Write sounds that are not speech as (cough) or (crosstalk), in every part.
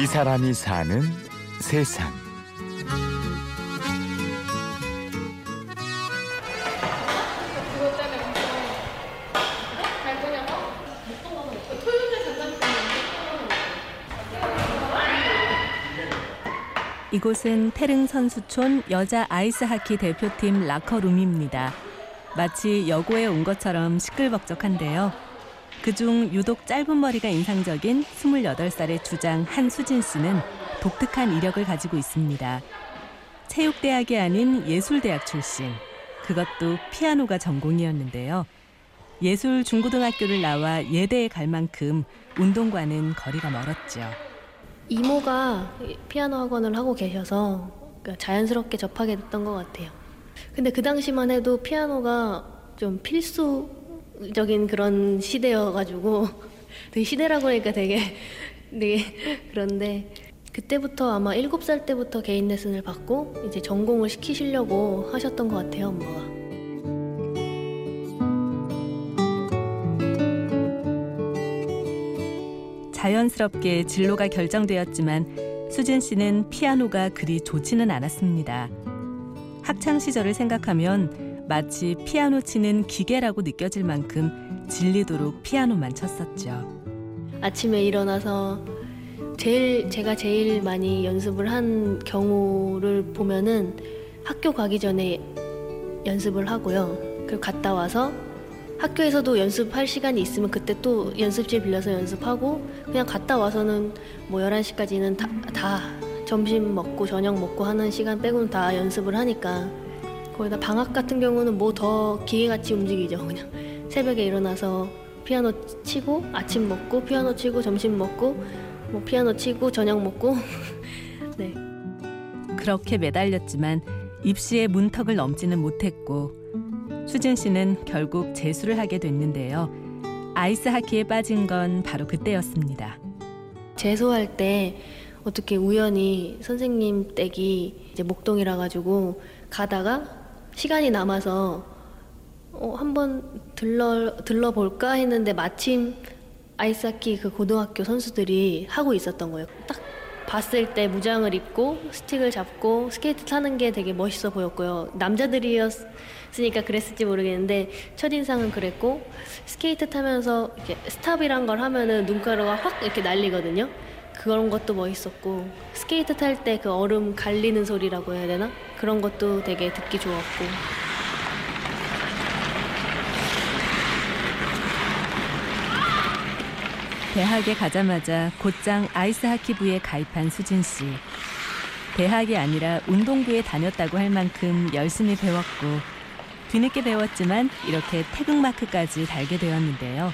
이 사람이 사는 세상. 이곳은 태릉 선수촌 여자 아이스하키 대표팀 라커룸입니다. 마치 여고에 온 것처럼 시끌벅적한데요. 그중 유독 짧은 머리가 인상적인 28살의 주장 한수진 씨는 독특한 이력을 가지고 있습니다. 체육대학이 아닌 예술대학 출신. 그것도 피아노가 전공이었는데요. 예술 중고등학교를 나와 예대에 갈 만큼 운동과는 거리가 멀었죠. 이모가 피아노 학원을 하고 계셔서 그러니까 자연스럽게 접하게 됐던 것 같아요. 근데 그 당시만 해도 피아노가 좀 필수 적인 그런 시대여가지고 (laughs) 되게 시대라고 하니까 되게 되게 그런데 그때부터 아마 7살 때부터 개인 레슨을 받고 이제 전공을 시키시려고 하셨던 것 같아요, 엄마가. 자연스럽게 진로가 결정되었지만 수진 씨는 피아노가 그리 좋지는 않았습니다. 학창 시절을 생각하면 마치 피아노 치는 기계라고 느껴질 만큼 질리도록 피아노만 쳤었죠. 아침에 일어나서 제일 제가 제일 많이 연습을 한 경우를 보면은 학교 가기 전에 연습을 하고요. 그리고 갔다 와서 학교에서도 연습할 시간이 있으면 그때 또 연습실 빌려서 연습하고 그냥 갔다 와서는 뭐 11시까지는 다, 다 점심 먹고 저녁 먹고 하는 시간 빼고는 다 연습을 하니까 거기다 방학 같은 경우는 뭐 더 기계같이 움직이죠 그냥 새벽에 일어나서 피아노 치고 아침 먹고 피아노 치고 점심 먹고 뭐 피아노 치고 저녁 먹고 (laughs) 네 그렇게 매달렸지만 입시의 문턱을 넘지는 못했고 수진 씨는 결국 재수를 하게 됐는데요. 아이스 하키에 빠진 건 바로 그때였습니다. 재수할 때 어떻게 우연히 선생님 댁이 이제 목동이라 가지고 가다가 시간이 남아서 어, 한번 들러 들러 볼까 했는데 마침 아이스하키 그 고등학교 선수들이 하고 있었던 거예요. 딱 봤을 때 무장을 입고 스틱을 잡고 스케이트 타는 게 되게 멋있어 보였고요. 남자들이었으니까 그랬을지 모르겠는데 첫인상은 그랬고 스케이트 타면서 이렇게 스탑이란 걸 하면은 눈가루가 확 이렇게 날리거든요. 그런 것도 멋있었고 스케이트 탈 때 그 얼음 갈리는 소리라고 해야 되나? 그런 것도 되게 듣기 좋았고 대학에 가자마자 곧장 아이스하키부에 가입한 수진 씨. 대학이 아니라 운동부에 다녔다고 할 만큼 열심히 배웠고 뒤늦게 배웠지만 이렇게 태극마크까지 달게 되었는데요.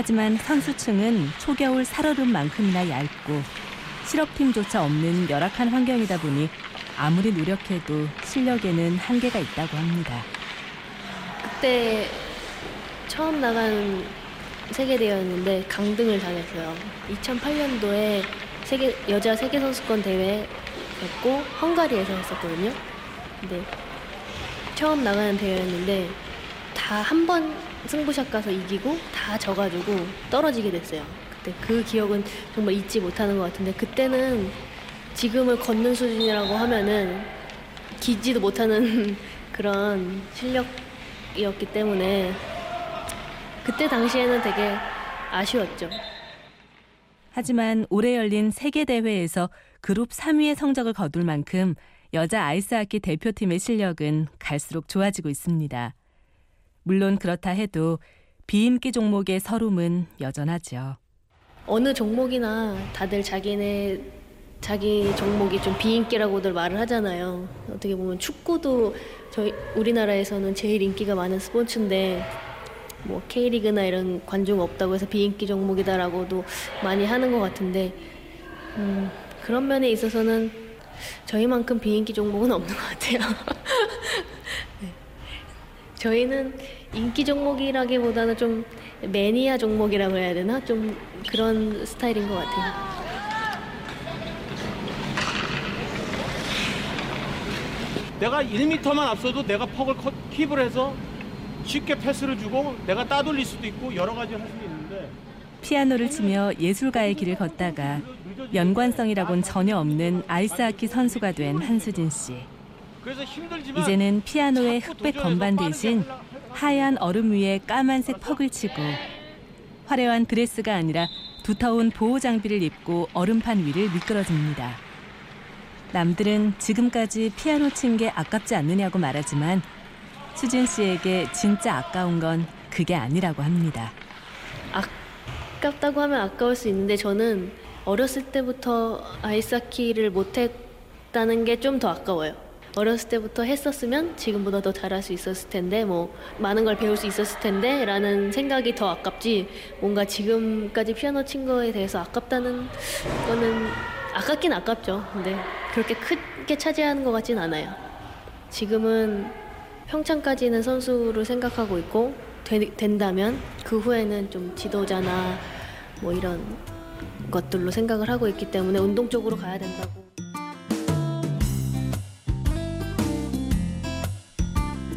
하지만 선수층은 초겨울 살얼음만큼이나 얇고 실업팀조차 없는 열악한 환경이다 보니 아무리 노력해도 실력에는 한계가 있다고 합니다. 그때 처음 나간 세계대회였는데 강등을 당했어요. 2008년도에 세계 여자 세계 선수권 대회였고 헝가리에서 했었거든요. 근데 처음 나가는 대회였는데 다 한 번 승부샷 가서 이기고 다 져가지고 떨어지게 됐어요. 그때 그 기억은 정말 잊지 못하는 것 같은데 그때는 지금을 걷는 수준이라고 하면은 기지도 못하는 (laughs) 그런 실력이었기 때문에 그때 당시에는 되게 아쉬웠죠. 하지만 올해 열린 세계 대회에서 그룹 3위의 성적을 거둘 만큼 여자 아이스하키 대표팀의 실력은 갈수록 좋아지고 있습니다. 물론 그렇다 해도 비인기 종목의 서름은 여전하죠. 어느 종목이나 다들 자기네 자기 종목이 좀 비인기라고들 말을 하잖아요. 어떻게 보면 축구도 저희 우리나라에서는 제일 인기가 많은 스포츠인데 뭐 K리그나 이런 관중 없다고 해서 비인기 종목이다라고도 많이 하는 것 같은데 음, 그런 면에 있어서는 저희만큼 비인기 종목은 없는 것 같아요. (laughs) 네. 저희는 인기 종목이라기보다는 좀 매니아 종목이라고 해야 되나? 좀 그런 스타일인 것 같아요. 내가 1m만 앞서도 내가 퍽을 킵을 해서 쉽게 패스를 주고 내가 따돌릴 수도 있고 여러 가지 할 수도 있는데 피아노를 치며 예술가의 길을 걷다가 연관성이라곤 전혀 없는 아이스하키 선수가 된 한수진 씨. 그래서 힘들지만 이제는 피아노의 흑백 건반 대신 하얀 얼음 위에 까만색 퍽을 치고 화려한 드레스가 아니라 두터운 보호 장비를 입고 얼음판 위를 미끄러집니다. 남들은 지금까지 피아노 친 게 아깝지 않느냐고 말하지만 수진 씨에게 진짜 아까운 건 그게 아니라고 합니다. 아깝다고 하면 아까울 수 있는데 저는 어렸을 때부터 아이스하키를 못했다는 게 좀 더 아까워요. 어렸을 때부터 했었으면 지금보다 더 잘할 수 있었을 텐데 뭐 많은 걸 배울 수 있었을 텐데 라는 생각이 더 아깝지 뭔가 지금까지 피아노 친 거에 대해서 아깝다는 거는 아깝긴 아깝죠. 근데 그렇게 크게 차지하는 것 같진 않아요. 지금은 평창까지는 선수를 생각하고 있고 되- 된다면 그 후에는 좀 지도자나 뭐 이런 것들로 생각을 하고 있기 때문에 운동 쪽으로 가야 된다고.